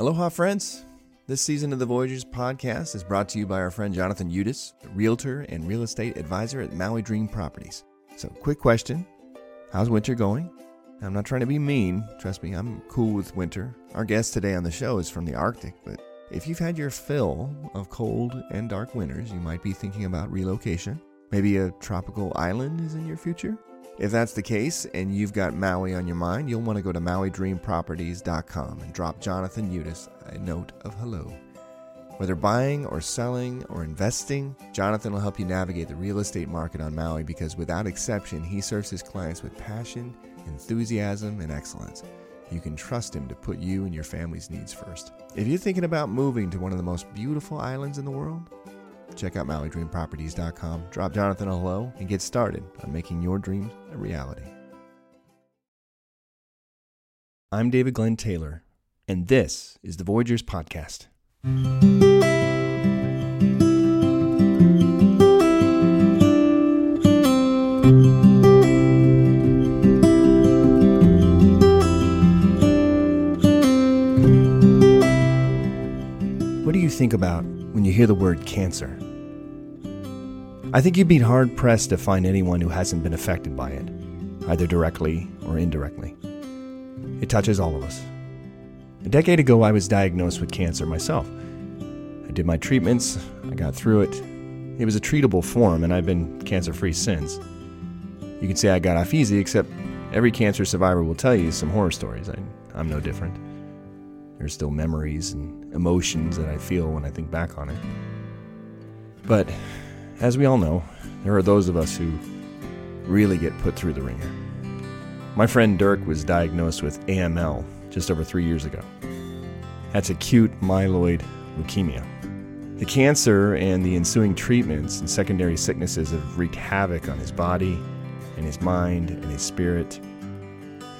Aloha, friends. This season of the Voyagers podcast is brought to you by our friend Jonathan Udis, realtor and real estate advisor at Maui Dream Properties. So, quick question How's winter going? I'm not trying to be mean. Trust me, I'm cool with winter. Our guest today on the show is from the Arctic, but if you've had your fill of cold and dark winters, you might be thinking about relocation. Maybe a tropical island is in your future? If that's the case and you've got Maui on your mind, you'll want to go to MauiDreamProperties.com and drop Jonathan Udis a note of hello. Whether buying or selling or investing, Jonathan will help you navigate the real estate market on Maui because without exception, he serves his clients with passion, enthusiasm, and excellence. You can trust him to put you and your family's needs first. If you're thinking about moving to one of the most beautiful islands in the world, check out MauiDreamProperties.com, drop Jonathan a hello, and get started on making your dreams a reality. I'm David Glenn Taylor, and this is the Voyagers Podcast. What do you think about when you hear the word cancer? I think you'd be hard pressed to find anyone who hasn't been affected by it, either directly or indirectly. It touches all of us. A decade ago, I was diagnosed with cancer myself. I did my treatments, I got through it. It was a treatable form, and I've been cancer free since. You can say I got off easy, except every cancer survivor will tell you some horror stories. I, I'm no different. There's still memories and emotions that I feel when I think back on it. But as we all know, there are those of us who really get put through the ringer. My friend Dirk was diagnosed with AML just over three years ago. That's acute myeloid leukemia. The cancer and the ensuing treatments and secondary sicknesses have wreaked havoc on his body and his mind and his spirit.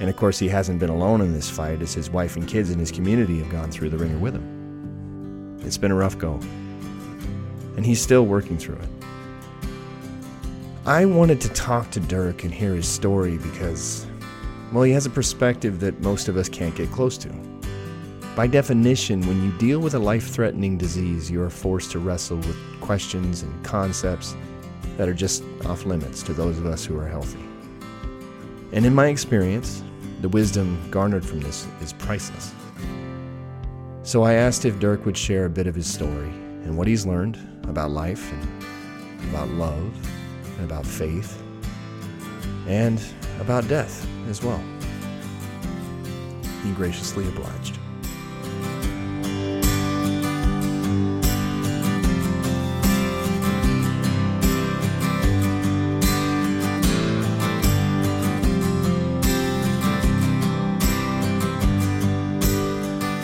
And of course, he hasn't been alone in this fight as his wife and kids in his community have gone through the ringer with him. It's been a rough go. And he's still working through it. I wanted to talk to Dirk and hear his story because, well, he has a perspective that most of us can't get close to. By definition, when you deal with a life threatening disease, you are forced to wrestle with questions and concepts that are just off limits to those of us who are healthy. And in my experience, the wisdom garnered from this is priceless. So I asked if Dirk would share a bit of his story and what he's learned about life and about love and about faith and about death as well. He graciously obliged.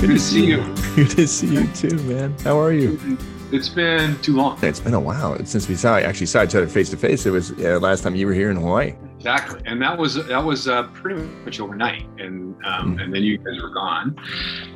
Good to see you. Good to see you too, man. How are you? Mm-hmm. It's been too long. It's been a while since we saw actually saw each other face to face. It was uh, last time you were here in Hawaii. Exactly, and that was that was uh, pretty much overnight, and um, Mm. and then you guys were gone.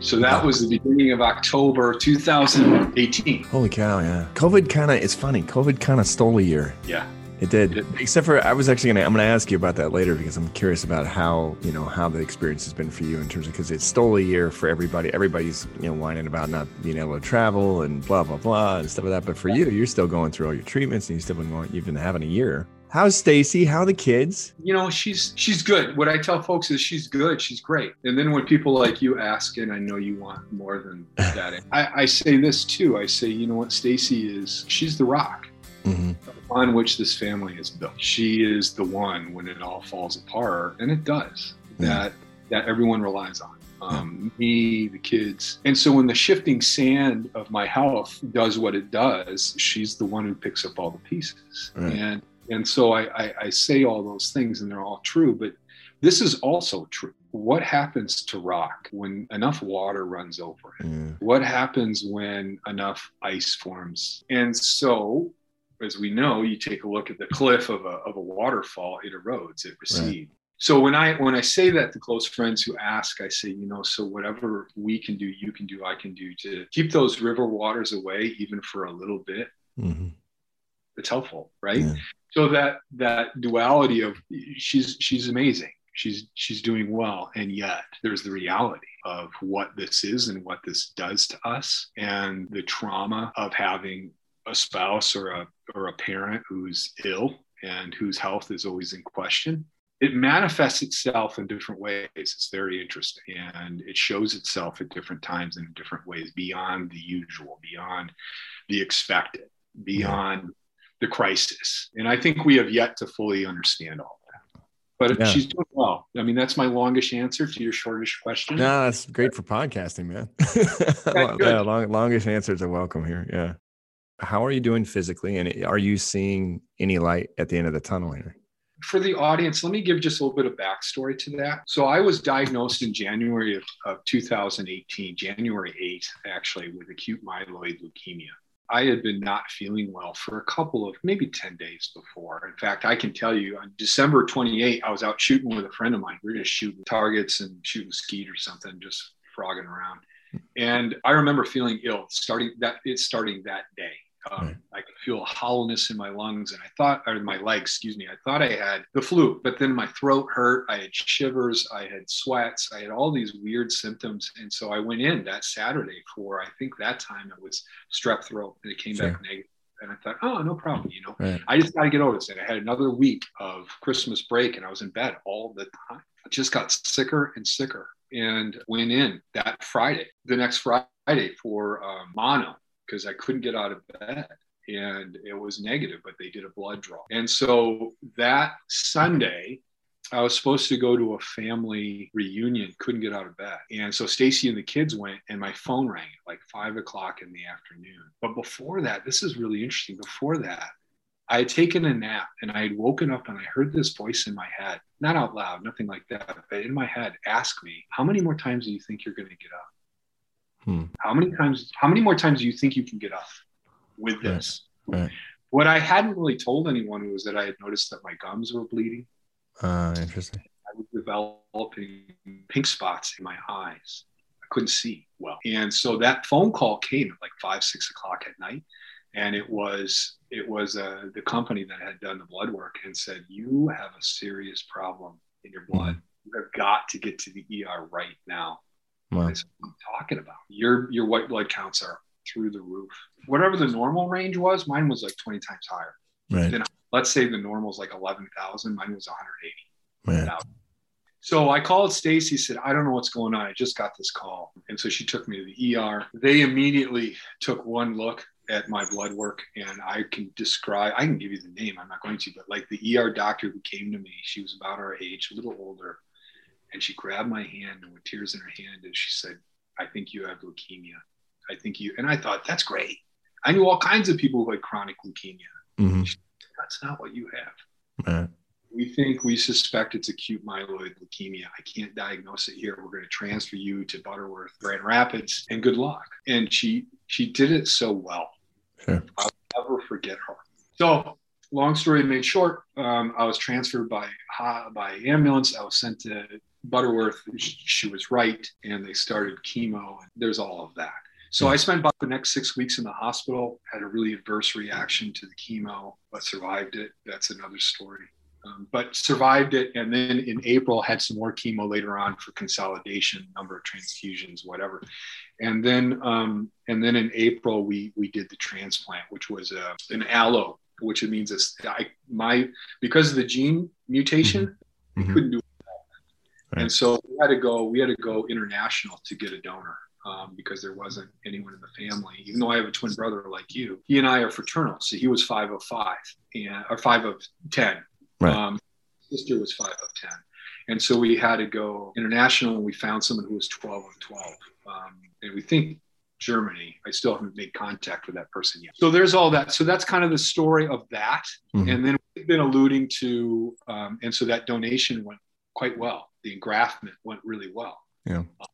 So that was the beginning of October 2018. Holy cow! Yeah, COVID kind of. It's funny. COVID kind of stole a year. Yeah, It did. It- Except for I was actually gonna I'm gonna ask you about that later because I'm curious about how you know how the experience has been for you in terms of because it stole a year for everybody. Everybody's you know whining about not being able to travel and blah blah blah and stuff like that. But for you, you're still going through all your treatments and you've still been going. You've been having a year. How's Stacy? How are the kids? you know she's she's good. What I tell folks is she's good. She's great. And then when people like you ask, and I know you want more than that, I, I say this too. I say, you know what, Stacy is. She's the rock. Mm-hmm. on which this family is built. She is the one when it all falls apart, and it does. Yeah. That that everyone relies on. Um, Me, the kids, and so when the shifting sand of my health does what it does, she's the one who picks up all the pieces. Right. And and so I, I, I say all those things, and they're all true. But this is also true. What happens to rock when enough water runs over it? Yeah. what happens when enough ice forms and so as we know you take a look at the cliff of a, of a waterfall it erodes it recedes so when i when i say that to close friends who ask i say you know so whatever we can do you can do i can do to keep those river waters away even for a little bit Mm-hmm. it's helpful right Yeah. so that that duality of she's she's amazing she's she's doing well and yet there's the reality of what this is and what this does to us and the trauma of having a spouse or a or a parent who's ill and whose health is always in question it manifests itself in different ways it's very interesting and it shows itself at different times and in different ways beyond the usual beyond the expected beyond yeah. the crisis and i think we have yet to fully understand all that. but yeah. she's doing well. I mean, that's my longish answer to your shortish question. No, that's great for podcasting, man. yeah, yeah long, longish answers are welcome here. Yeah. How are you doing physically? And are you seeing any light at the end of the tunnel here? For the audience, let me give just a little bit of backstory to that. So I was diagnosed in January of, of 2018, January 8th, actually, with acute myeloid leukemia. I had been not feeling well for a couple of maybe 10 days before. In fact, I can tell you on December 28, I was out shooting with a friend of mine. We were just shooting targets and shooting skeet or something, just frogging around. Hmm. And I remember feeling ill starting that it's starting that day. Um, right. I could feel a hollowness in my lungs, and I thought, or my legs, excuse me, I thought I had the flu, but then my throat hurt. I had shivers, I had sweats, I had all these weird symptoms, and so I went in that Saturday for I think that time it was strep throat, and it came sure. back negative. And I thought, oh, no problem. You know, right. I just got to get over this. And I had another week of Christmas break, and I was in bed all the time. I just got sicker and sicker, and went in that Friday, the next Friday for um, mono because I couldn't get out of bed and it was negative, but they did a blood draw. And so that Sunday, I was supposed to go to a family reunion, couldn't get out of bed. And so Stacy and the kids went, and my phone rang at like five o'clock in the afternoon. But before that, this is really interesting. Before that, I had taken a nap and I had woken up and I heard this voice in my head, not out loud, nothing like that, but in my head, ask me, How many more times do you think you're going to get up? Hmm. How many times? How many more times do you think you can get up with this? Right. Right. What I hadn't really told anyone was that I had noticed that my gums were bleeding. Uh, interesting. I was developing pink spots in my eyes. I couldn't see well, and so that phone call came at like five, six o'clock at night, and it was it was uh, the company that had done the blood work and said you have a serious problem in your blood. Mm-hmm. You have got to get to the ER right now. Wow. That's what I'm talking about. Your your white blood counts are through the roof. Whatever the normal range was, mine was like 20 times higher. Right. Then let's say the normal is like 11,000. Mine was 180. Right. So I called Stacy, said, I don't know what's going on. I just got this call. And so she took me to the ER. They immediately took one look at my blood work and I can describe, I can give you the name, I'm not going to, but like the ER doctor who came to me, she was about our age, a little older. And she grabbed my hand and with tears in her hand, and she said, I think you have leukemia. I think you, and I thought, that's great. I knew all kinds of people who had chronic leukemia. Mm-hmm. Said, that's not what you have. Right. We think we suspect it's acute myeloid leukemia. I can't diagnose it here. We're going to transfer you to Butterworth, Grand Rapids, and good luck. And she she did it so well. Sure. I'll never forget her. So long story made short, um, I was transferred by by ambulance. I was sent to Butterworth, she was right, and they started chemo. And There's all of that. So I spent about the next six weeks in the hospital, had a really adverse reaction to the chemo, but survived it. That's another story. Um, but survived it, and then in April had some more chemo later on for consolidation, number of transfusions, whatever, and then um, and then in April we we did the transplant, which was a, an allo, which it means it's I, my because of the gene mutation, mm-hmm. couldn't do Right. And so we had to go. We had to go international to get a donor um, because there wasn't anyone in the family. Even though I have a twin brother like you, he and I are fraternal. So he was five of five, and or five of ten. Right. Um, sister was five of ten, and so we had to go international. And we found someone who was twelve of twelve, um, and we think Germany. I still haven't made contact with that person yet. So there's all that. So that's kind of the story of that. Mm-hmm. And then we've been alluding to, um, and so that donation went quite well the engraftment went really well. Yeah. Uh,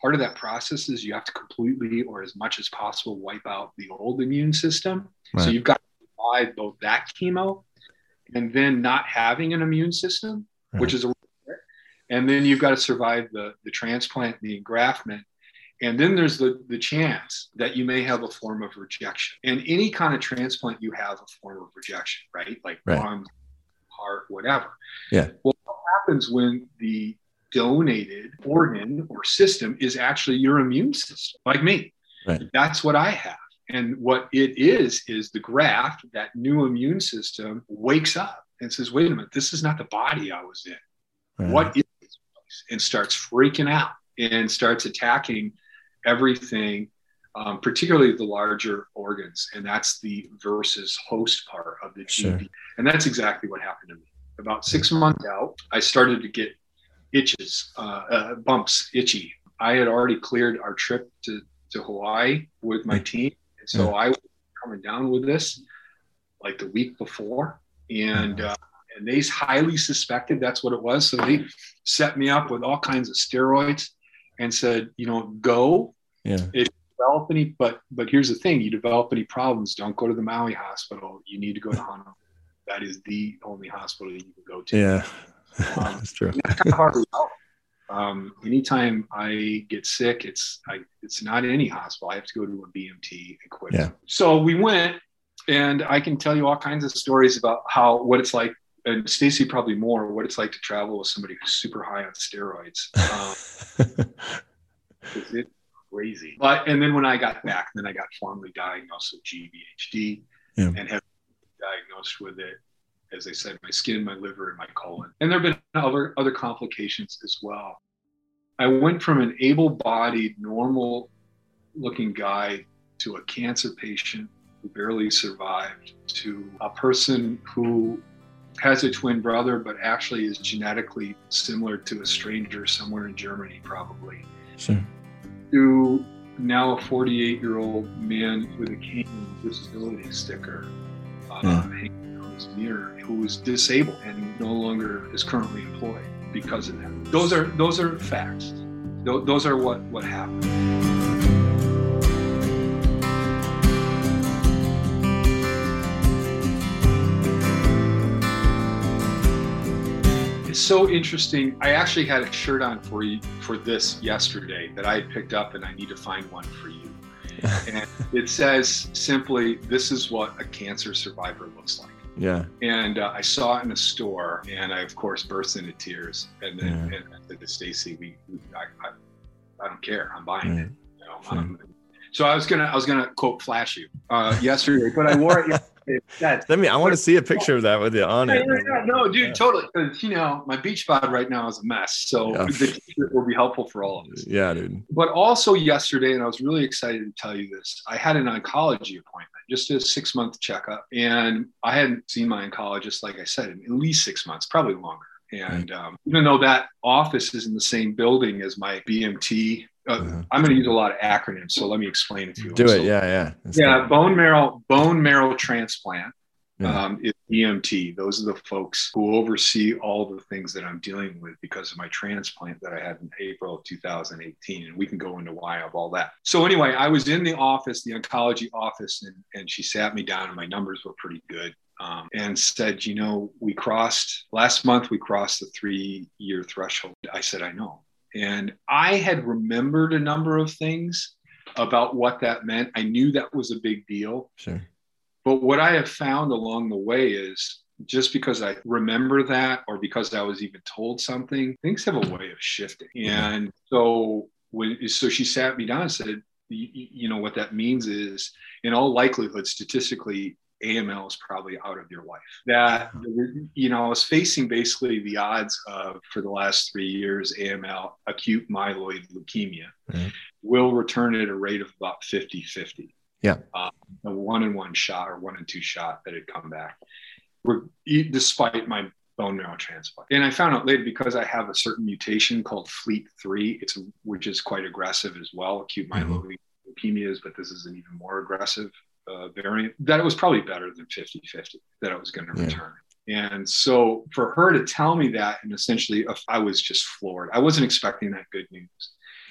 part of that process is you have to completely or as much as possible wipe out the old immune system. Right. So you've got to survive both that chemo and then not having an immune system, right. which is a and then you've got to survive the, the transplant, the engraftment. And then there's the, the chance that you may have a form of rejection. And any kind of transplant, you have a form of rejection, right? Like right. Heart, whatever. Yeah. Well, what happens when the donated organ or system is actually your immune system, like me? Right. That's what I have. And what it is, is the graft, that new immune system wakes up and says, wait a minute, this is not the body I was in. Right. What is this place? And starts freaking out and starts attacking everything, um, particularly the larger organs. And that's the versus host part of the Sure. And that's exactly what happened to me. About six months out, I started to get itches, uh, uh, bumps, itchy. I had already cleared our trip to, to Hawaii with my team. And so I was coming down with this like the week before. And, uh, and they highly suspected that's what it was. So they set me up with all kinds of steroids and said, you know, go Yeah. Develop any, but but here's the thing: you develop any problems, don't go to the Maui hospital. You need to go to Honolulu. That is the only hospital that you can go to. Yeah. Um, That's true. That's kind of hard to know. Um, anytime I get sick, it's I, it's not any hospital. I have to go to a BMT equipped. Yeah. So we went, and I can tell you all kinds of stories about how what it's like, and Stacy probably more what it's like to travel with somebody who's super high on steroids. Um, it's crazy. But and then when I got back, then I got formally diagnosed with GVHD Yeah. and have diagnosed with it. As I said, my skin, my liver, and my colon. And there have been other other complications as well. I went from an able-bodied, normal-looking guy to a cancer patient who barely survived to a person who has a twin brother, but actually is genetically similar to a stranger somewhere in Germany, probably Sure. To now a 48 year old man with a cane and disability sticker uh, Yeah. hanging on his mirror who is disabled and no longer is currently employed because of that. Those are those are facts. Tho- Those are what what happened. So interesting. I actually had a shirt on for you for this yesterday that I had picked up, and I need to find one for you. And it says simply, "This is what a cancer survivor looks like." yeah. And uh, I saw it in a store, and I of course burst into tears. And then Yeah. and I said to Stacy, "We, we I, I, I don't care. I'm buying Right. it." You know? Sure. Um, so I was gonna I was gonna quote flash you uh, yesterday, but I wore it yesterday. That- Let me. I want to see a picture of that with you on it. yeah. No, dude, Yeah. totally. 'Cause, you know, my beach bod right now is a mess. So Yeah. the t-shirt will be helpful for all of us. Yeah, dude. But also yesterday, and I was really excited to tell you this, I had an oncology appointment, just a six month checkup. And I hadn't seen my oncologist, like I said, in at least six months, probably longer. And um, even though that office is in the same building as my BMT, uh. I'm going to use a lot of acronyms. So let me explain if you Do it. So- Yeah, yeah. That's yeah, good. bone marrow, bone marrow transplant Yeah. um, is BMT. Those are the folks who oversee all the things that I'm dealing with because of my transplant that I had in April of 2018. And we can go into why of all that. So anyway, I was in the office, the oncology office, and, and she sat me down and my numbers were pretty good. Um, and said, you know, we crossed last month, we crossed the three year threshold. I said, I know. And I had remembered a number of things about what that meant. I knew that was a big deal. Sure. But what I have found along the way is just because I remember that or because I was even told something, things have a way of shifting. And so when so she sat me down and said, you, you know what that means is in all likelihood statistically AML is probably out of your life. That you know, I was facing basically the odds of for the last three years AML, acute myeloid leukemia, Right. will return at a rate of about 50-50 Yeah. a one in one shot or one in two shot that had come back, despite my bone marrow transplant. And I found out later because I have a certain mutation called FLT3, it's which is quite aggressive as well, acute Mhm. myeloid leukemias, but this is an even more aggressive uh, variant. That it was probably better than 50-50 that I was going to Yeah. return. And so for her to tell me that, and essentially, uh, I was just floored. I wasn't expecting that good news.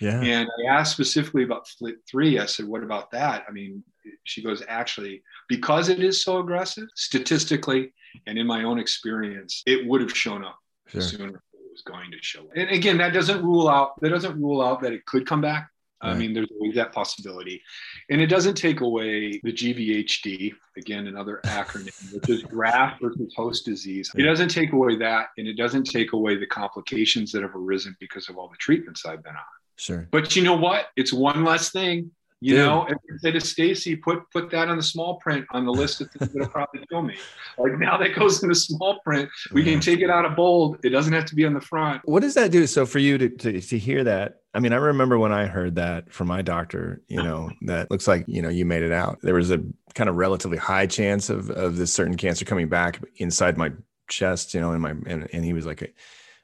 Yeah. And I asked specifically about FLT three. I said, "What about that?" I mean, she goes, "Actually, because it is so aggressive, statistically, and in my own experience, it would have shown up Sure. sooner it was going to show." up. And again, that doesn't rule out that doesn't rule out that it could come back. I mean, there's always that possibility. And it doesn't take away the GVHD, again, another acronym, which is graft versus host disease. It doesn't take away that. And it doesn't take away the complications that have arisen because of all the treatments I've been on. Sure. But you know what? It's one less thing. You Dude. know, if you say to Stacy, put put that on the small print on the list of things that'll probably kill me. Like now that goes in the small print. We can mm. take it out of bold. It doesn't have to be on the front. What does that do? So for you to, to to hear that, I mean, I remember when I heard that from my doctor, you know, that looks like, you know, you made it out. There was a kind of relatively high chance of of this certain cancer coming back inside my chest, you know, in my and, and he was like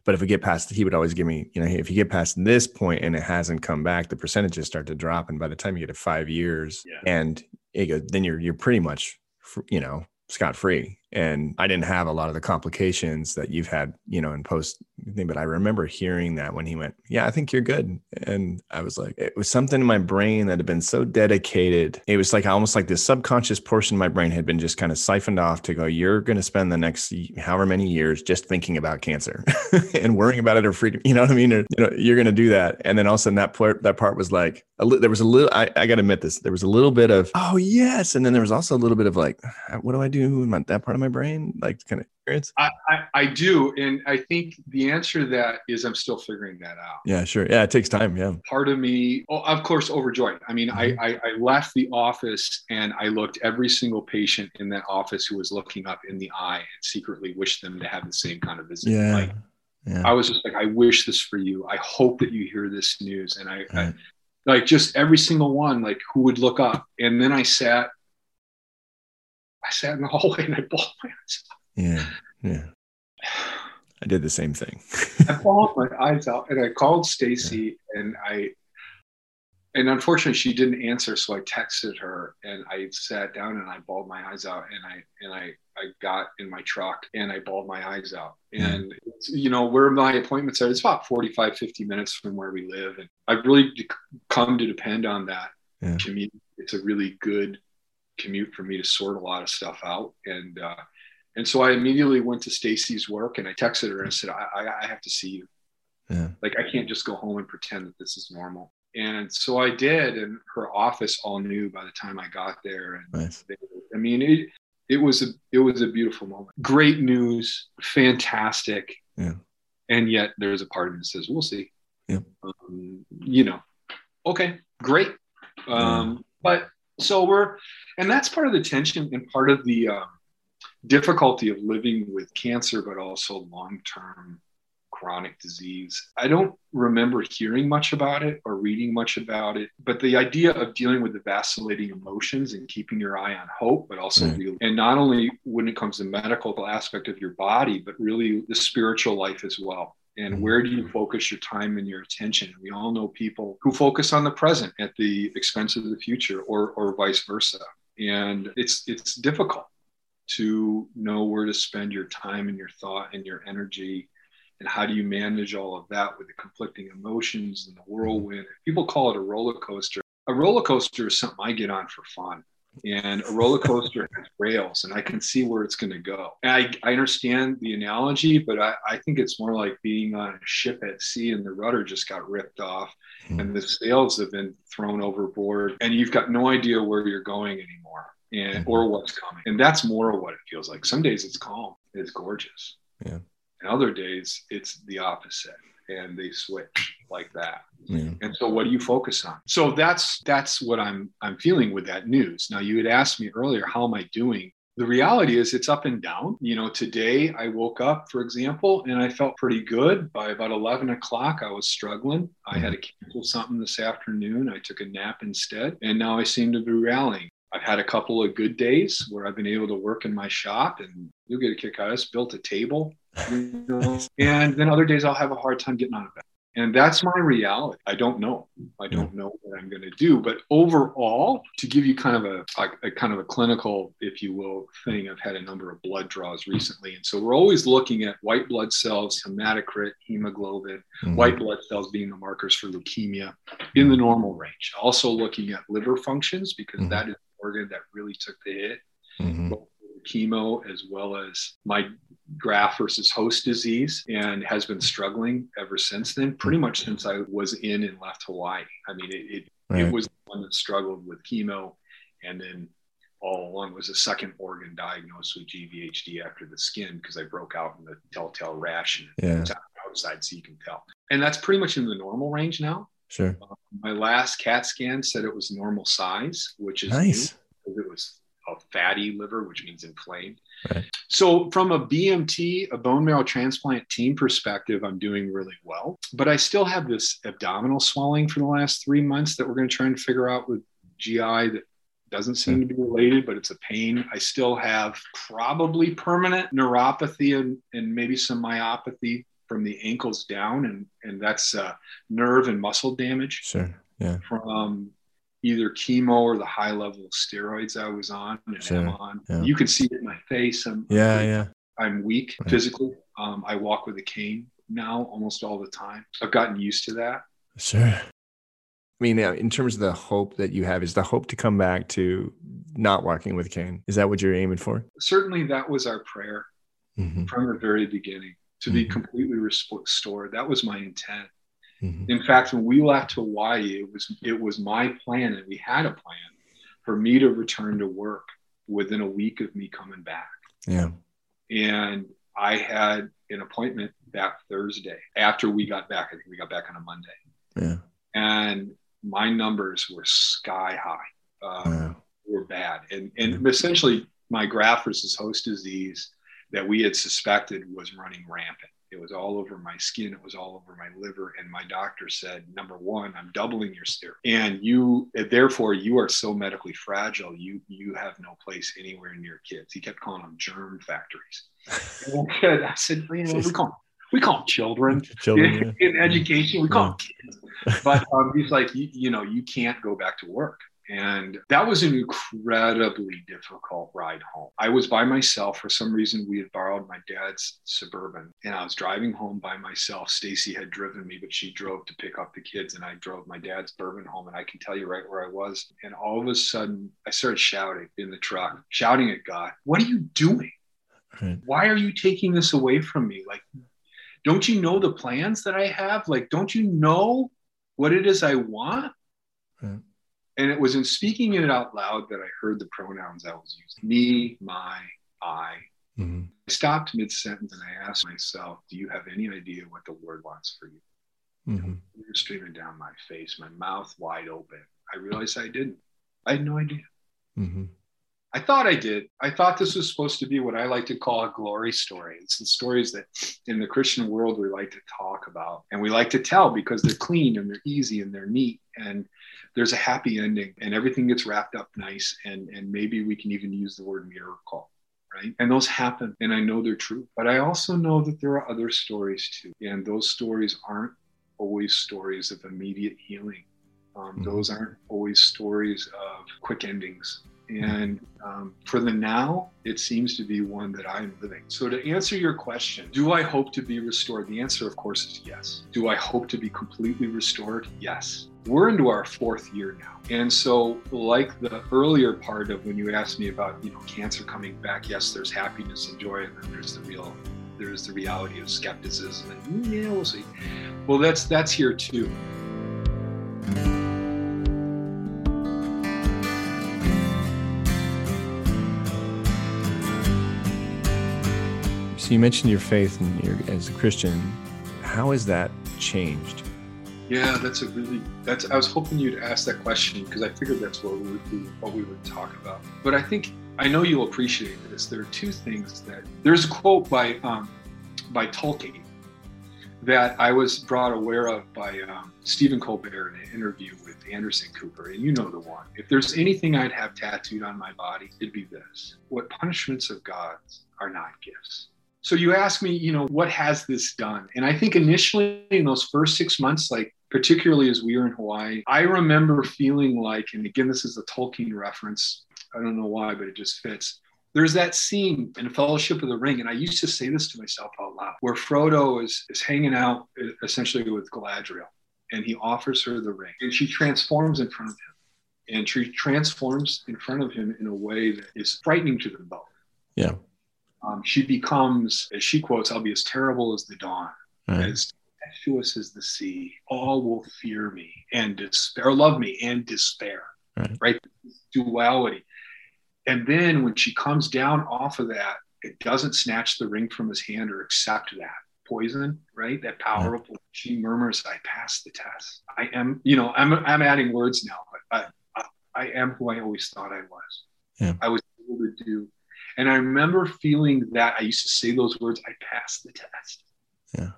but if we get past he would always give me, you know, if you get past this point and it hasn't come back, the percentages start to drop. And by the time you get to five years Yeah. and it goes, then you're you're pretty much you know, scot free. And I didn't have a lot of the complications that you've had, you know, in post thing. But I remember hearing that when he went, Yeah, I think you're good. And I was like, it was something in my brain that had been so dedicated. It was like almost like this subconscious portion of my brain had been just kind of siphoned off to go, You're gonna spend the next however many years just thinking about cancer and worrying about it or freaking, you know what I mean? Or, you know, you're gonna do that. And then all of a sudden that part that part was like li- there was a little I, I gotta admit this, there was a little bit of, oh yes. And then there was also a little bit of like, what do I do my, that part of my brain? Like kind of experience. I, I, I do. And I think the answer to that is I'm still figuring that out. Yeah, sure. Yeah, it takes time. Yeah. Part of me, oh, of course, overjoyed. I mean, I, mm-hmm. I, I left the office and I looked every single patient in that office who was looking up in the eye and secretly wished them to have the same kind of visit. Yeah. Like, yeah. I was just like, I wish this for you. I hope that you hear this news. And I, I like just every single one, like who would look up. And then I sat, I sat in the hallway and I bawled my eyes out. Yeah. Yeah. I did the same thing. I bawled my eyes out and I called Stacy and I and unfortunately she didn't answer so I texted her and I sat down and I bawled my eyes out and I and I I got in my truck and I bawled my eyes out and it's, you know where my appointments are it's about 45 50 minutes from where we live and I've really come to depend on that Yeah. commute it's a really good commute for me to sort a lot of stuff out and uh and so I immediately went to Stacy's work and I texted her and I said, I, I, I have to see you. Yeah. Like, I can't just go home and pretend that this is normal. And so I did. And her office all knew by the time I got there. And Nice. they, I mean, it, it was a, it was a beautiful moment. Great news, fantastic. Yeah. And yet there's a part of me that says, we'll see. Yeah. Um, you know, okay, great. Um, But so we're, and that's part of the tension and part of the, um, difficulty of living with cancer, but also long term chronic disease. I don't remember hearing much about it or reading much about it, but the idea of dealing with the vacillating emotions and keeping your eye on hope, but also Right. real, and not only when it comes to medical aspect of your body, but really the spiritual life as well. And Mhm. where do you focus your time and your attention? We all know people who focus on the present at the expense of the future, or or vice versa. And it's it's difficult to know where to spend your time and your thought and your energy and how do you manage all of that with the conflicting emotions and the whirlwind people call it a roller coaster a roller coaster is something i get on for fun and a roller coaster has rails and i can see where it's going to go I, I understand the analogy but I, I think it's more like being on a ship at sea and the rudder just got ripped off Hmm. and the sails have been thrown overboard and you've got no idea where you're going anymore and Mhm. or what's coming and that's more of what it feels like some days it's calm it's gorgeous Yeah. and other days it's the opposite and they switch like that. Yeah. and so what do you focus on? So that's that's what i'm i'm feeling with that news. Now you had asked me earlier how am i doing? The reality is it's up and down. You know today i woke up for example and i felt pretty good. By about 11 o'clock i was struggling. I had to mm-hmm. cancel something this afternoon. I took a nap instead and now i seem to be rallying. I've had a couple of good days where I've been able to work in my shop and you'll get a kick out of this, built a table, you know, and then other days I'll have a hard time getting out of bed. And that's my reality. I don't know. I don't know what I'm going to do. But overall, to give you kind of a, a, a kind of a clinical, if you will, thing, I've had a number of blood draws recently. And so we're always looking at white blood cells, hematocrit, hemoglobin, Mhm. white blood cells being the markers for leukemia in the normal range. Also looking at liver functions because Mhm. that is the organ that really took the hit Mhm. Both for the chemo as well as my graft versus host disease and has been struggling ever since then, pretty much since I was in and left Hawaii. I mean, it, it, right. it was the one that struggled with chemo and then all along was a second organ diagnosed with GVHD after the skin because I broke out in the telltale rash and yeah. outside so you can tell. And that's pretty much in the normal range now. Sure. Uh, my last CAT scan said it was normal size, which is nice. It was a fatty liver, which means inflamed. Right. So, from a BMT, a bone marrow transplant team perspective, I'm doing really well. But I still have this abdominal swelling for the last three months that we're going to try and figure out with GI that doesn't seem to be related, but it's a pain. I still have probably permanent neuropathy and, and maybe some myopathy from the ankles down, and and that's uh, nerve and muscle damage. Sure. Yeah. From either chemo or the high level of steroids I was on and sure. am on. Yeah. You can see it in my face. I'm yeah, yeah. I'm weak right. physically. Um, I walk with a cane now almost all the time. I've gotten used to that. Sure. I mean, in terms of the hope that you have, is the hope to come back to not walking with a cane? Is that what you're aiming for? Certainly, that was our prayer mm-hmm. from the very beginning to mm-hmm. be completely restored. That was my intent. Mm-hmm. In fact, when we left Hawaii, it was it was my plan, and we had a plan for me to return to work within a week of me coming back. Yeah. And I had an appointment that Thursday after we got back. I think we got back on a Monday. Yeah. And my numbers were sky high. Um, yeah. Were bad, and and essentially my graft versus host disease that we had suspected was running rampant. It was all over my skin. It was all over my liver. And my doctor said, number one, I'm doubling your steroid. And you, therefore, you are so medically fragile. You, you have no place anywhere near kids. He kept calling them germ factories. I said, you know, we call them, we call them children, children in, in, education. We call yeah. them kids. But um, he's like, you, you know, you can't go back to work. And that was an incredibly difficult ride home. I was by myself. For some reason, we had borrowed my dad's Suburban and I was driving home by myself. Stacy had driven me, but she drove to pick up the kids and I drove my dad's Bourbon home. And I can tell you right where I was. And all of a sudden, I started shouting in the truck, shouting at God, What are you doing? Right. Why are you taking this away from me? Like, don't you know the plans that I have? Like, don't you know what it is I want? Right. And it was in speaking it out loud that I heard the pronouns I was using me, my, I. Mm-hmm. I stopped mid sentence and I asked myself, Do you have any idea what the Lord wants for you? Mm-hmm. Tears streaming down my face, my mouth wide open. I realized I didn't. I had no idea. Mm-hmm. I thought I did. I thought this was supposed to be what I like to call a glory story. It's the stories that in the Christian world we like to talk about and we like to tell because they're clean and they're easy and they're neat and there's a happy ending and everything gets wrapped up nice and and maybe we can even use the word miracle right and those happen and i know they're true but i also know that there are other stories too and those stories aren't always stories of immediate healing um, mm-hmm. those aren't always stories of quick endings and um, for the now, it seems to be one that I'm living. So, to answer your question, do I hope to be restored? The answer, of course, is yes. Do I hope to be completely restored? Yes. We're into our fourth year now. And so, like the earlier part of when you asked me about, you know, cancer coming back, yes, there's happiness and joy, and then there's the real, there's the reality of skepticism. And yeah, we'll see. Well, that's that's here too. So you mentioned your faith and your, as a Christian. How has that changed? Yeah, that's a really that's. I was hoping you'd ask that question because I figured that's what we would what we would talk about. But I think I know you'll appreciate this. There are two things that there's a quote by um, by Tolkien that I was brought aware of by um, Stephen Colbert in an interview with Anderson Cooper, and you know the one. If there's anything I'd have tattooed on my body, it'd be this: "What punishments of gods are not gifts." So you ask me, you know, what has this done? And I think initially in those first six months, like particularly as we were in Hawaii, I remember feeling like, and again, this is a Tolkien reference. I don't know why, but it just fits. There's that scene in Fellowship of the Ring, and I used to say this to myself out loud, where Frodo is, is hanging out essentially with Galadriel, and he offers her the ring, and she transforms in front of him. And she transforms in front of him in a way that is frightening to them both Yeah. Um, she becomes, as she quotes, I'll be as terrible as the dawn, Right. as tempestuous as the sea. All will fear me and despair, love me and despair. Hmm. Right. right? Duality. And then when she comes down off of that, it doesn't snatch the ring from his hand or accept that poison, right? That hmm. powerful. She murmurs, "I passed the test. I am." You know, I'm I'm adding words now, but I I, I am who I always thought I was. Yeah. I was able to do. And I remember feeling that I used to say those words, I passed the test. Yeah.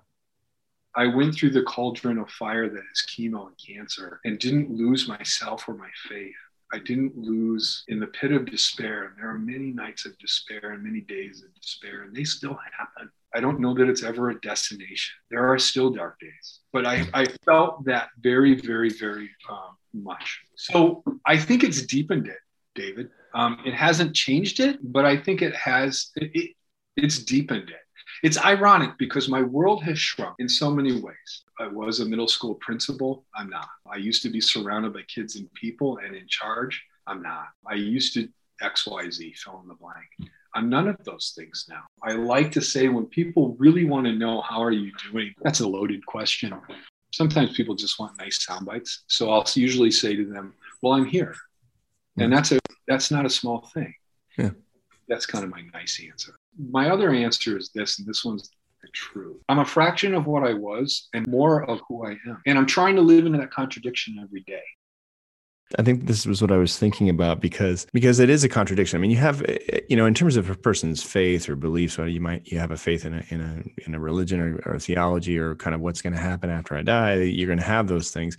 I went through the cauldron of fire that is chemo and cancer and didn't lose myself or my faith. I didn't lose in the pit of despair. And there are many nights of despair and many days of despair, and they still happen. I don't know that it's ever a destination. There are still dark days, but I, I felt that very, very, very um, much. So I think it's deepened it, David. Um, it hasn't changed it, but I think it has. It, it, it's deepened it. It's ironic because my world has shrunk in so many ways. I was a middle school principal. I'm not. I used to be surrounded by kids and people and in charge. I'm not. I used to XYZ, fill in the blank. I'm none of those things now. I like to say when people really want to know, how are you doing? That's a loaded question. Sometimes people just want nice sound bites. So I'll usually say to them, well, I'm here. And that's a that's not a small thing. Yeah. That's kind of my nice answer. My other answer is this, and this one's the truth. I'm a fraction of what I was and more of who I am. And I'm trying to live into that contradiction every day. I think this was what I was thinking about because because it is a contradiction. I mean, you have you know, in terms of a person's faith or beliefs, whether you might you have a faith in a in a in a religion or, or theology or kind of what's going to happen after I die. You're going to have those things,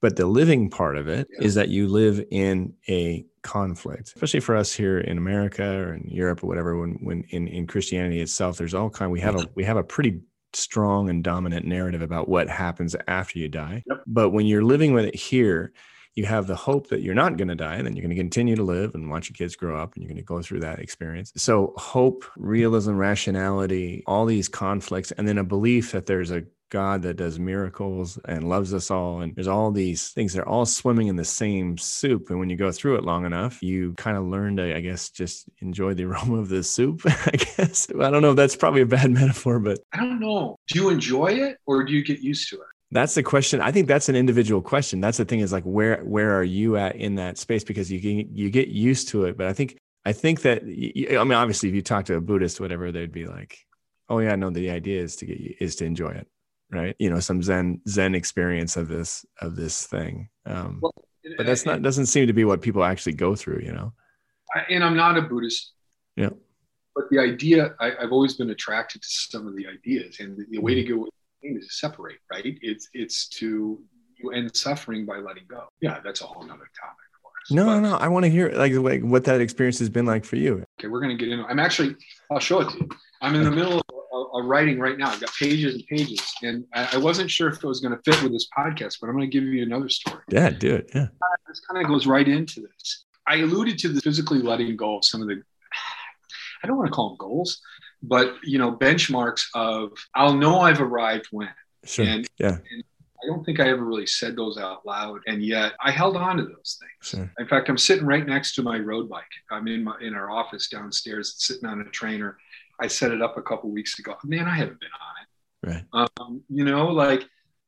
but the living part of it Yeah. is that you live in a conflict, especially for us here in America or in Europe or whatever. When when in in Christianity itself, there's all kind. We have a we have a pretty strong and dominant narrative about what happens after you die. Yep. But when you're living with it here, you have the hope that you're not going to die and then you're going to continue to live and watch your kids grow up and you're going to go through that experience. So, hope, realism, rationality, all these conflicts, and then a belief that there's a God that does miracles and loves us all. And there's all these things, they're all swimming in the same soup. And when you go through it long enough, you kind of learn to, I guess, just enjoy the aroma of the soup. I guess. I don't know if that's probably a bad metaphor, but I don't know. Do you enjoy it or do you get used to it? that's the question. I think that's an individual question. That's the thing is like where where are you at in that space because you get you get used to it. But I think I think that I mean obviously if you talk to a Buddhist whatever they'd be like, oh yeah, no, the idea is to get you is to enjoy it, right? You know, some Zen Zen experience of this of this thing. Um, Well, but that's not doesn't seem to be what people actually go through. You know. I- and I'm not a Buddhist. Yeah. But the idea, I, I've always been attracted to some of the ideas, and the, the way to Mm-hmm. go is to separate, right? It's it's to you end suffering by letting go. Yeah, that's a whole nother topic. No, But- no, no. I want to hear like like what that experience has been like for you. Okay, we're gonna get into. I'm actually, I'll show it to you. I'm in the middle of, of writing right now. I've got pages and pages, and I, I wasn't sure if it was gonna fit with this podcast, but I'm gonna give you another story. Yeah, do it. Yeah. this kind of goes right into this. I alluded to the physically letting go of some of the, I don't want to call them goals, but you know, benchmarks of I'll know I've arrived when. Sure. And- yeah. I don't think I ever really said those out loud, and yet I held on to those things. Sure. In fact, I'm sitting right next to my road bike. I'm in my in our office downstairs, sitting on a trainer. I set it up a couple weeks ago. Man, I haven't been on it. Right. Um, you know, like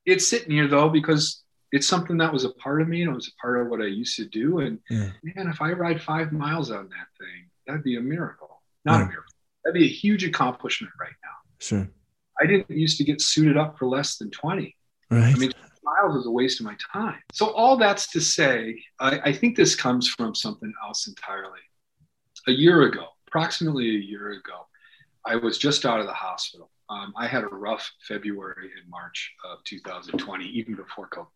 it's sitting here though because it's something that was a part of me and it was a part of what I used to do. And Yeah. man, if I ride five miles on that thing, that'd be a miracle. Not Yeah. a miracle. That'd be a huge accomplishment right now. Sure. I didn't used to get suited up for less than 20. Right. I mean, miles is a waste of my time. So all that's to say, I, I think this comes from something else entirely. A year ago, approximately a year ago, I was just out of the hospital. Um, I had a rough February and March of 2020, even before COVID.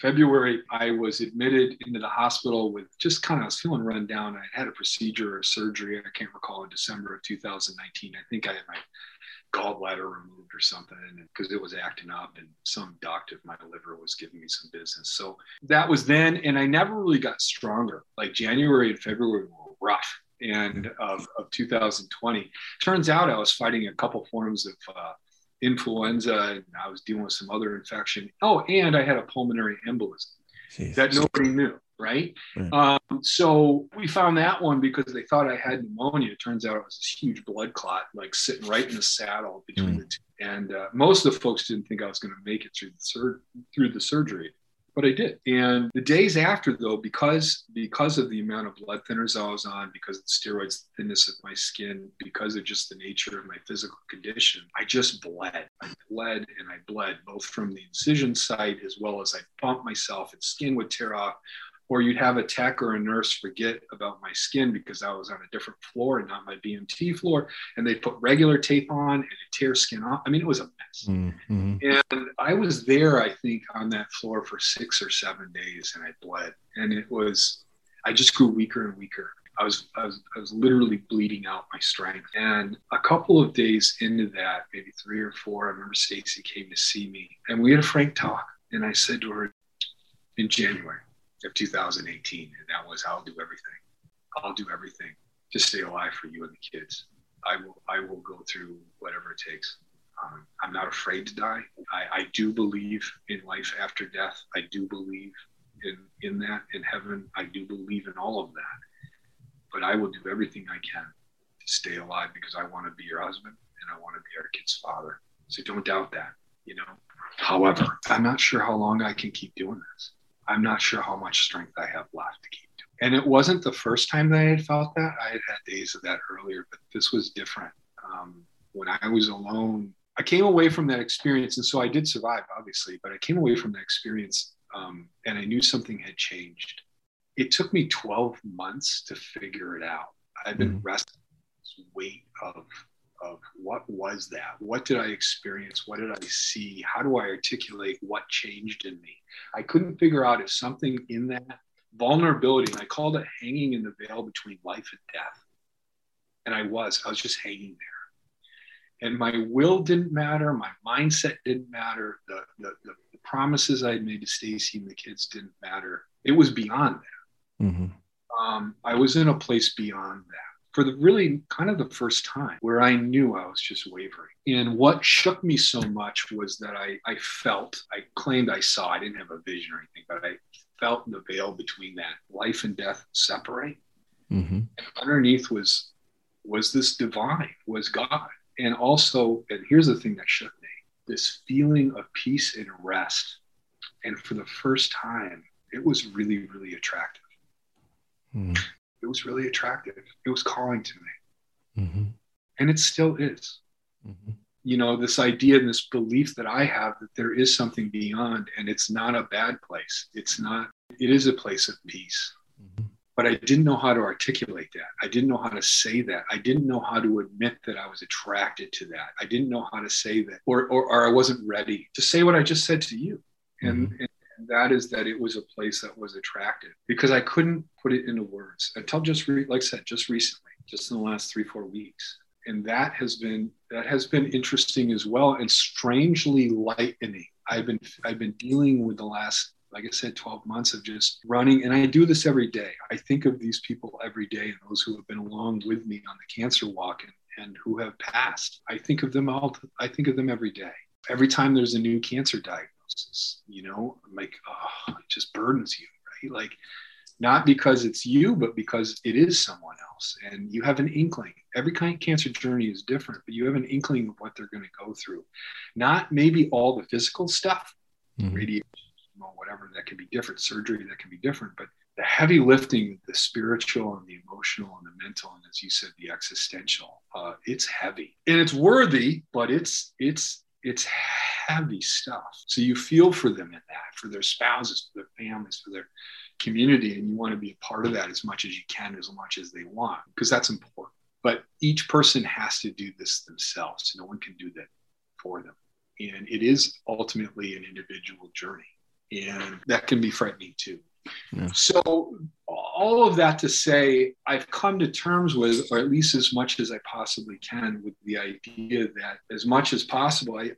February, I was admitted into the hospital with just kind of, I was feeling run down. I had a procedure or surgery, I can't recall, in December of 2019. I think I had my gallbladder removed or something because it was acting up and some doctor of my liver was giving me some business. So that was then, and I never really got stronger. Like January and February were rough. And of, of 2020, turns out I was fighting a couple forms of uh, influenza and I was dealing with some other infection. Oh, and I had a pulmonary embolism Jeez. that nobody knew. right? Right. Um, so we found that one because they thought I had pneumonia. It turns out it was this huge blood clot, like sitting right in the saddle between Mm. the two. And uh, most of the folks didn't think I was going to make it through the sur- through the surgery, but I did. And the days after, though, because because of the amount of blood thinners I was on, because of the steroids, thinness of my skin, because of just the nature of my physical condition, I just bled. I bled and I bled both from the incision site as well as I bumped myself and skin would tear off or you'd have a tech or a nurse forget about my skin because I was on a different floor and not my BMT floor, and they put regular tape on and it tear skin off. I mean, it was a mess. Mm-hmm. And I was there, I think, on that floor for six or seven days, and I bled, and it was, I just grew weaker and weaker. I was, I was, I was literally bleeding out my strength. And a couple of days into that, maybe three or four, I remember Stacy came to see me, and we had a frank talk. And I said to her in January of 2018, and that was, "I'll do everything. I'll do everything to stay alive for you and the kids. I will, I will go through whatever it takes." Um, I'm not afraid to die. I, I do believe in life after death. I do believe in, in that, in heaven. I do believe in all of that. But I will do everything I can to stay alive because I want to be your husband and I want to be our kid's father. So don't doubt that, you know. However, I'm not sure how long I can keep doing this. I'm not sure how much strength I have left to keep doing. And it wasn't the first time that I had felt that. I had had days of that earlier, but this was different. Um, when I was alone, I came away from that experience, and so I did survive, obviously. But I came away from that experience, um, and I knew something had changed. It took me 12 months to figure it out. I've been Mhm. wrestling with this weight of of what was that? What did I experience? What did I see? How do I articulate what changed in me? I couldn't figure out if something in that vulnerability, and I called it hanging in the veil between life and death. And I was, I was just hanging there. And my will didn't matter, my mindset didn't matter, the, the, the, the promises I had made to Stacy and the kids didn't matter. It was beyond that. Mm-hmm. Um, I was in a place beyond that for the really kind of the first time where I knew I was just wavering. And what shook me so much was that I, I felt, I claimed I saw, I didn't have a vision or anything, but I felt the veil between that life and death separate. Mm-hmm. And underneath was was this divine, was God. And also, and here's the thing that shook me this feeling of peace and rest. And for the first time, it was really, really attractive. Mm-hmm. It was really attractive. It was calling to me. Mm-hmm. And it still is. Mm-hmm. You know, this idea and this belief that I have that there is something beyond and it's not a bad place. It's not, it is a place of peace. Mm-hmm. But I didn't know how to articulate that. I didn't know how to say that. I didn't know how to admit that I was attracted to that. I didn't know how to say that, or, or, or I wasn't ready to say what I just said to you. And, and and that is that it was a place that was attractive because I couldn't put it into words until just re- like I said, just recently, just in the last three, four weeks. And that has been that has been interesting as well and strangely lightening. I've been I've been dealing with the last, like I said, 12 months of just running. And I do this every day. I think of these people every day and those who have been along with me on the cancer walk and, and who have passed. I think of them all I think of them every day. Every time there's a new cancer you know? Like oh it just burdens you right? Like not because it's you but because it is someone else. And you have an inkling. Every kind of cancer journey is different but you have an inkling of what they're going to go through. Not maybe all the physical stuff Mm-hmm. radiation or whatever that can be different surgery that can be different but the heavy lifting the spiritual and the emotional and the mental and as you said the existential uh, it's heavy. And it's worthy but it's it's it's heavy stuff. So you feel for them in that, for their spouses, for their families, for their community, and you want to be a part of that as much as you can, as much as they want, because that's important. But each person has to do this themselves. No one can do that for them. And it is ultimately an individual journey. And that can be frightening too. Yeah. So, all of that to say, I've come to terms with, or at least as much as I possibly can, with the idea that as much as possible, I,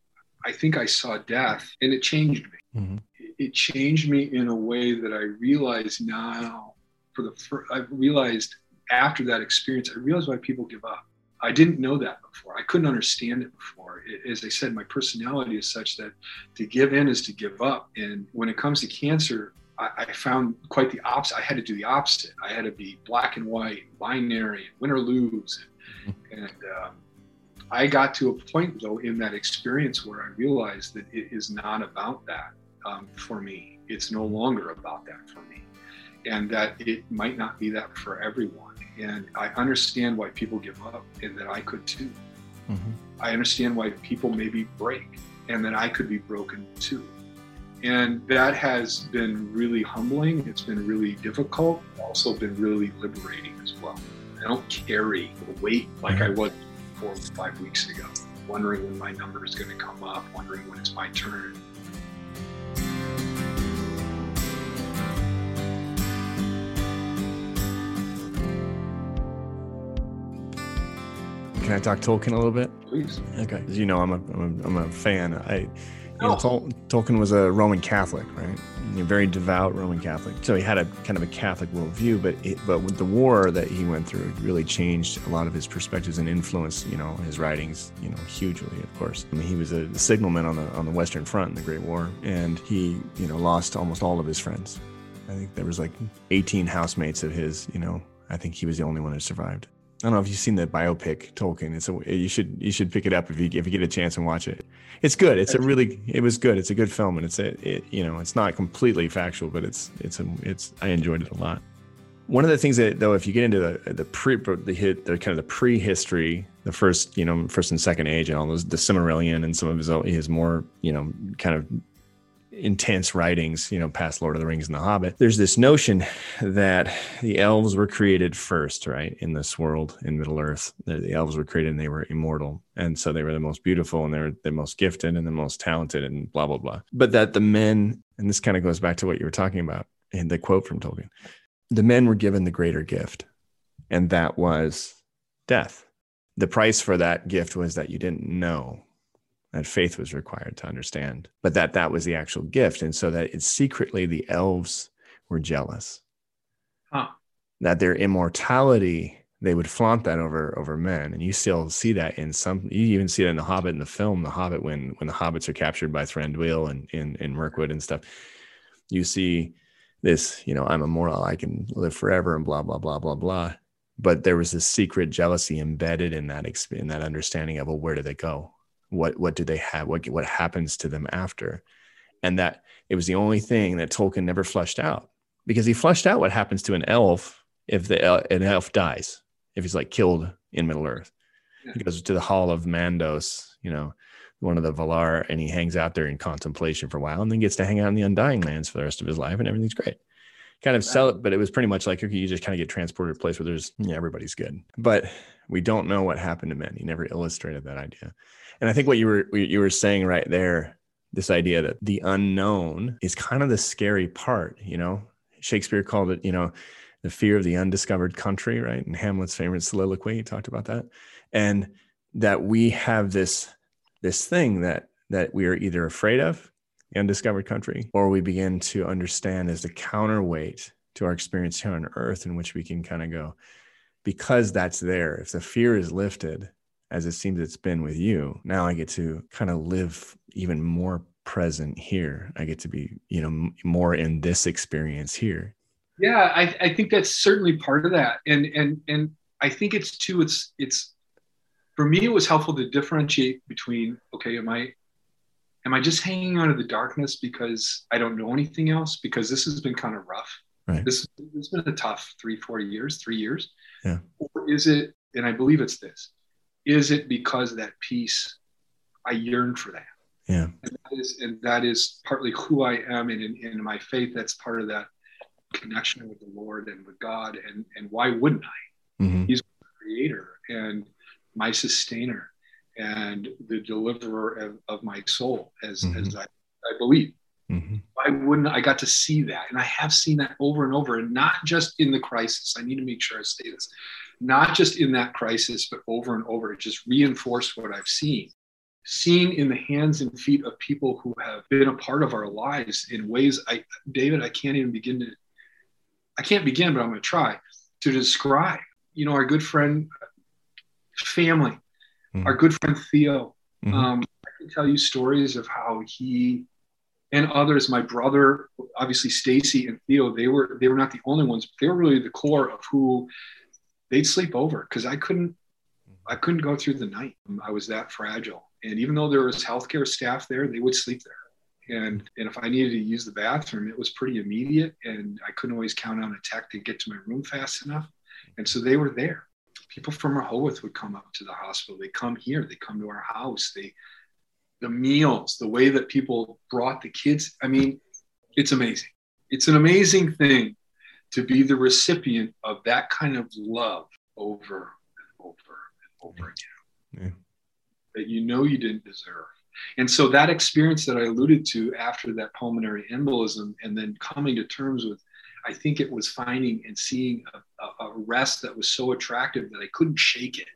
I think I saw death and it changed me. Mm-hmm. It changed me in a way that I realize now, for the first, I've realized after that experience, I realized why people give up. I didn't know that before. I couldn't understand it before. It, as I said, my personality is such that to give in is to give up. And when it comes to cancer, I, I, found quite the opposite. I had to do the opposite. I had to be black and white, binary, win or lose. And, and um, I got to a point, though, in that experience where I realized that it is not about that um, for me. It's no longer about that for me. And that it might not be that for everyone. And I understand why people give up and that I could too. Mm-hmm. I understand why people maybe break and that I could be broken too. And that has been really humbling. It's been really difficult, also been really liberating as well. I don't carry the weight like I mm-hmm. was four or five weeks ago, wondering when my number is going to come up, wondering when it's my turn. Can I talk Tolkien a little bit? Please. Okay. As you know, I'm a, I'm a, I'm a fan. I you know, Tol- Tolkien was a Roman Catholic, right? A very devout Roman Catholic. So he had a kind of a Catholic worldview, but it, but with the war that he went through, it really changed a lot of his perspectives and influenced, you know, his writings, you know, hugely. Of course, I mean, he was a signalman on the on the Western Front in the Great War, and he, you know, lost almost all of his friends. I think there was like 18 housemates of his. You know, I think he was the only one who survived. I don't know if you've seen the biopic Tolkien. It's a you should you should pick it up if you if you get a chance and watch it. It's good. It's a really it was good. It's a good film and it's a it, you know it's not completely factual, but it's it's a it's I enjoyed it a lot. One of the things that though, if you get into the the pre the hit the kind of the prehistory, the first you know first and second age and all those the Silmarillion and some of his his more you know kind of intense writings, you know, past Lord of the Rings and The Hobbit, there's this notion that the elves were created first, right, in this world, in Middle Earth. The, elves were created and they were immortal. And so they were the most beautiful and they were the most gifted and the most talented and blah, blah, blah. But that the men, and this kind of goes back to what you were talking about in the quote from Tolkien, the men were given the greater gift, and that was death. The price for that gift was that you didn't know that faith was required to understand, but that that was the actual gift. And so that it's secretly the elves were jealous. Huh. That their immortality, they would flaunt that over over men. And you still see that in some you even see it in the Hobbit in the film, The Hobbit, when when the hobbits are captured by Thranduil and in, in Mirkwood and stuff. You see this, you know, I'm immortal, I can live forever and blah, blah, blah, blah, blah. But there was this secret jealousy embedded in that in that understanding of well, where do they go? What what do they have what what happens to them after. And that it was the only thing that tolkien never flushed out because he flushed out what happens to an elf if the uh, an elf dies if he's like killed in middle earth. Yeah. he goes to the hall of mandos you know one of the valar and he hangs out there in contemplation for a while and then gets to hang out in the undying lands for the rest of his life and everything's great. Kind of sell it but it was pretty much like okay you just kind of get transported to a place where there's yeah everybody's good. But we don't know what happened to men. He never illustrated that idea and I think what you were you were saying right there, this idea that the unknown is kind of the scary part, you know. Shakespeare called it, you know, the fear of the undiscovered country, right? And Hamlet's favorite soliloquy, he talked about that. And that we have this this thing that that we are either afraid of, the undiscovered country, or we begin to understand as the counterweight to our experience here on earth in which we can kind of go, because that's there, if the fear is lifted, as it seems it's been with you, now I get to kind of live even more present here. I get to be, you know, more in this experience here. Yeah, I, I think that's certainly part of that. And and and I think it's too, it's it's for me it was helpful to differentiate between, okay, am I am I just hanging out of the darkness because I don't know anything else? Because this has been kind of rough. Right. This has been a tough three, four years, three years. Yeah. Or is it, and I believe it's this, is it because that peace I yearn for that? Yeah. And that is, and that is partly who I am. And in, in my faith, that's part of that connection with the Lord and with God. And, and why wouldn't I? Mm-hmm. He's the creator and my sustainer and the deliverer of, of my soul, as, mm-hmm. as I, I believe. Mm-hmm. Why wouldn't I got to see that? And I have seen that over and over, and not just in the crisis. I need to make sure I say this not just in that crisis, but over and over. It just reinforced what I've seen. Seen in the hands and feet of people who have been a part of our lives in ways I, David, I can't even begin to, I can't begin, but I'm going to try to describe. You know, our good friend, family, mm-hmm. our good friend Theo. Mm-hmm. Um, I can tell you stories of how he and others. My brother, obviously Stacy and Theo, they were they were not the only ones. They were really the core of who they'd sleep over because I couldn't mm-hmm. I couldn't go through the night. I was that fragile. And even though there was healthcare staff there, they would sleep there. And, and if I needed to use the bathroom, it was pretty immediate. And I couldn't always count on a tech to get to my room fast enough. And so they were there. People from Rehoboth would come up to the hospital. They come here. They come to our house. They, the meals, the way that people brought the kids. I mean, it's amazing. It's an amazing thing to be the recipient of that kind of love over and over and over again yeah. that you know you didn't deserve. And so that experience that I alluded to after that pulmonary embolism and then coming to terms with, I think it was finding and seeing a, a, rest that was so attractive that I couldn't shake it.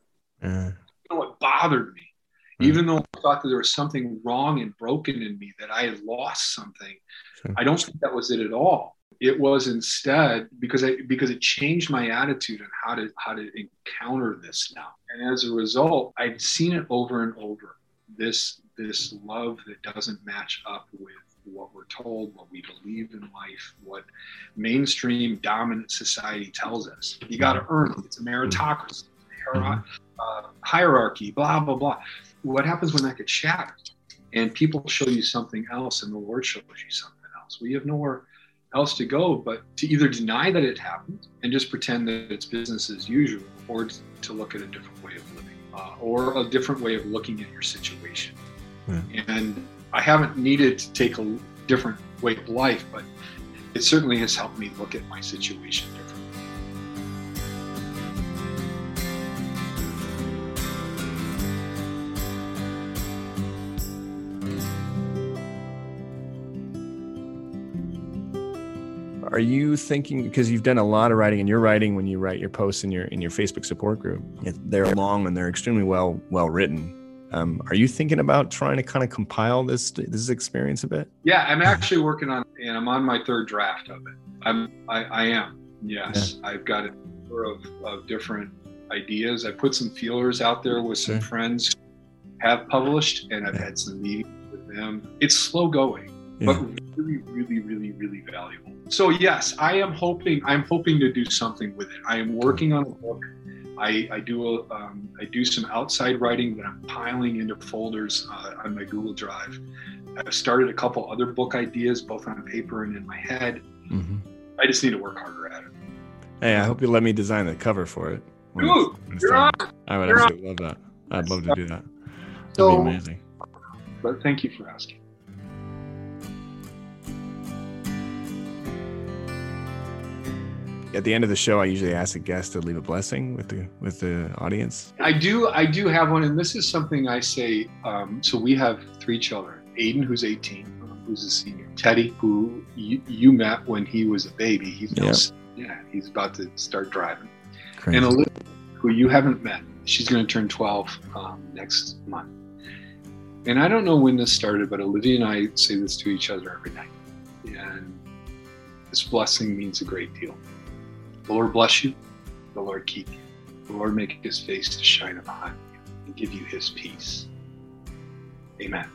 Uh, you know, it bothered me. Uh, Even though I thought that there was something wrong and broken in me, that I had lost something, sure. I don't think that was it at all it was instead because I because it changed my attitude on how to how to encounter this now. And as a result, I'd seen it over and over. This this love that doesn't match up with what we're told, what we believe in life, what mainstream dominant society tells us. You got to earn it. It's a meritocracy, mm-hmm. uh, hierarchy, blah blah blah. What happens when that gets shattered? And people show you something else, and the Lord shows you something else. We have nowhere else to go but to either deny that it happened and just pretend that it's business as usual or to look at a different way of living uh, or a different way of looking at your situation yeah. and i haven't needed to take a different way of life but it certainly has helped me look at my situation are you thinking because you've done a lot of writing and you're writing when you write your posts in your in your Facebook support group? They're long and they're extremely well well written. Um, are you thinking about trying to kind of compile this this experience a bit? Yeah, I'm actually working on and I'm on my third draft of it. I'm I, I am yes. Yeah. I've got a number of, of different ideas. I put some feelers out there with some friends have published, and I've yeah. had some meetings with them. It's slow going, yeah. but really, really, really, really valuable so yes, I am hoping. I'm hoping to do something with it. I am working on a book. I, I do a, um, I do some outside writing that I'm piling into folders uh, on my Google Drive. I've started a couple other book ideas, both on paper and in my head. Mm-hmm. I just need to work harder at it. Hey, I hope you let me design the cover for it. Dude, you're on. I would absolutely love that. I'd love to do that. That'd so, be amazing. But thank you for asking. At the end of the show, I usually ask a guest to leave a blessing with the with the audience. I do I do have one, and this is something I say. Um, so we have three children: Aiden, who's 18, who's a senior; Teddy, who you, you met when he was a baby. He's yep. yeah, he's about to start driving, Crazy. and Olivia, who you haven't met. She's going to turn 12 um, next month. And I don't know when this started, but Olivia and I say this to each other every night, and this blessing means a great deal. The Lord bless you. The Lord keep you. The Lord make his face to shine upon you and give you his peace. Amen.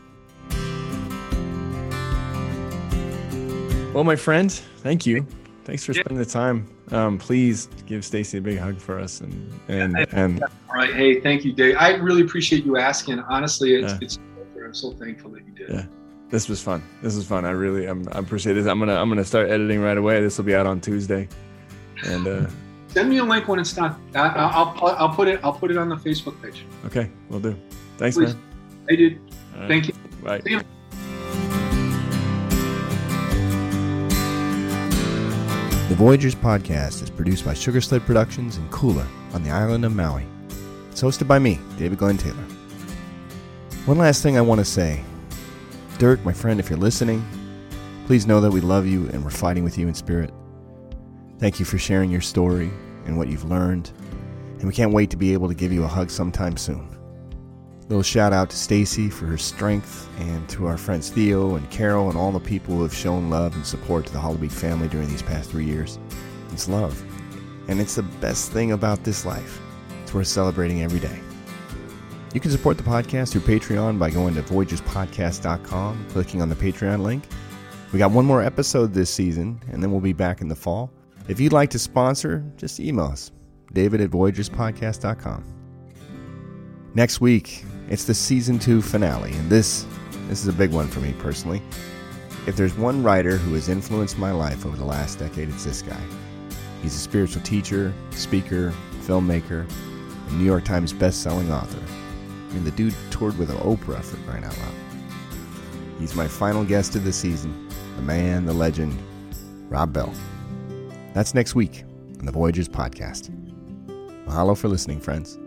Well, my friend, thank you. Thanks for spending the time. Um, please give Stacy a big hug for us and and and. All right. Hey, thank you, Dave. I really appreciate you asking. Honestly, it's, yeah. it's I'm so thankful that you did. Yeah. This was fun. This was fun. I really I'm, I appreciate this. I'm gonna I'm gonna start editing right away. This will be out on Tuesday. And uh, send me a link when it's done. I, will I'll put it I'll put it on the Facebook page. Okay, we'll do. Thanks, Please. man. I did. Right. Thank you. Bye. The Voyagers podcast is produced by Sugar Sled Productions in Kula on the island of Maui. It's hosted by me, David Glenn Taylor. One last thing I want to say. Dirk, my friend, if you're listening, please know that we love you and we're fighting with you in spirit. Thank you for sharing your story and what you've learned, and we can't wait to be able to give you a hug sometime soon. Little shout out to Stacy for her strength and to our friends Theo and Carol and all the people who have shown love and support to the Hollebeek family during these past three years. It's love. And it's the best thing about this life. It's worth celebrating every day. You can support the podcast through Patreon by going to voyagerspodcast.com, clicking on the Patreon link, We got one more episode this season, and then we'll be back in the fall. If you'd like to sponsor, just email us, david at voyagerspodcast.com. Next week, it's the season two finale, and this this is a big one for me personally. If there's one writer who has influenced my life over the last decade, it's this guy. He's a spiritual teacher, speaker, filmmaker, and New York Times best-selling author. I mean, the dude toured with Oprah for crying out loud. He's my final guest of the season, the man, the legend, Rob Bell. That's next week on the Voyagers Podcast. Mahalo for listening, friends.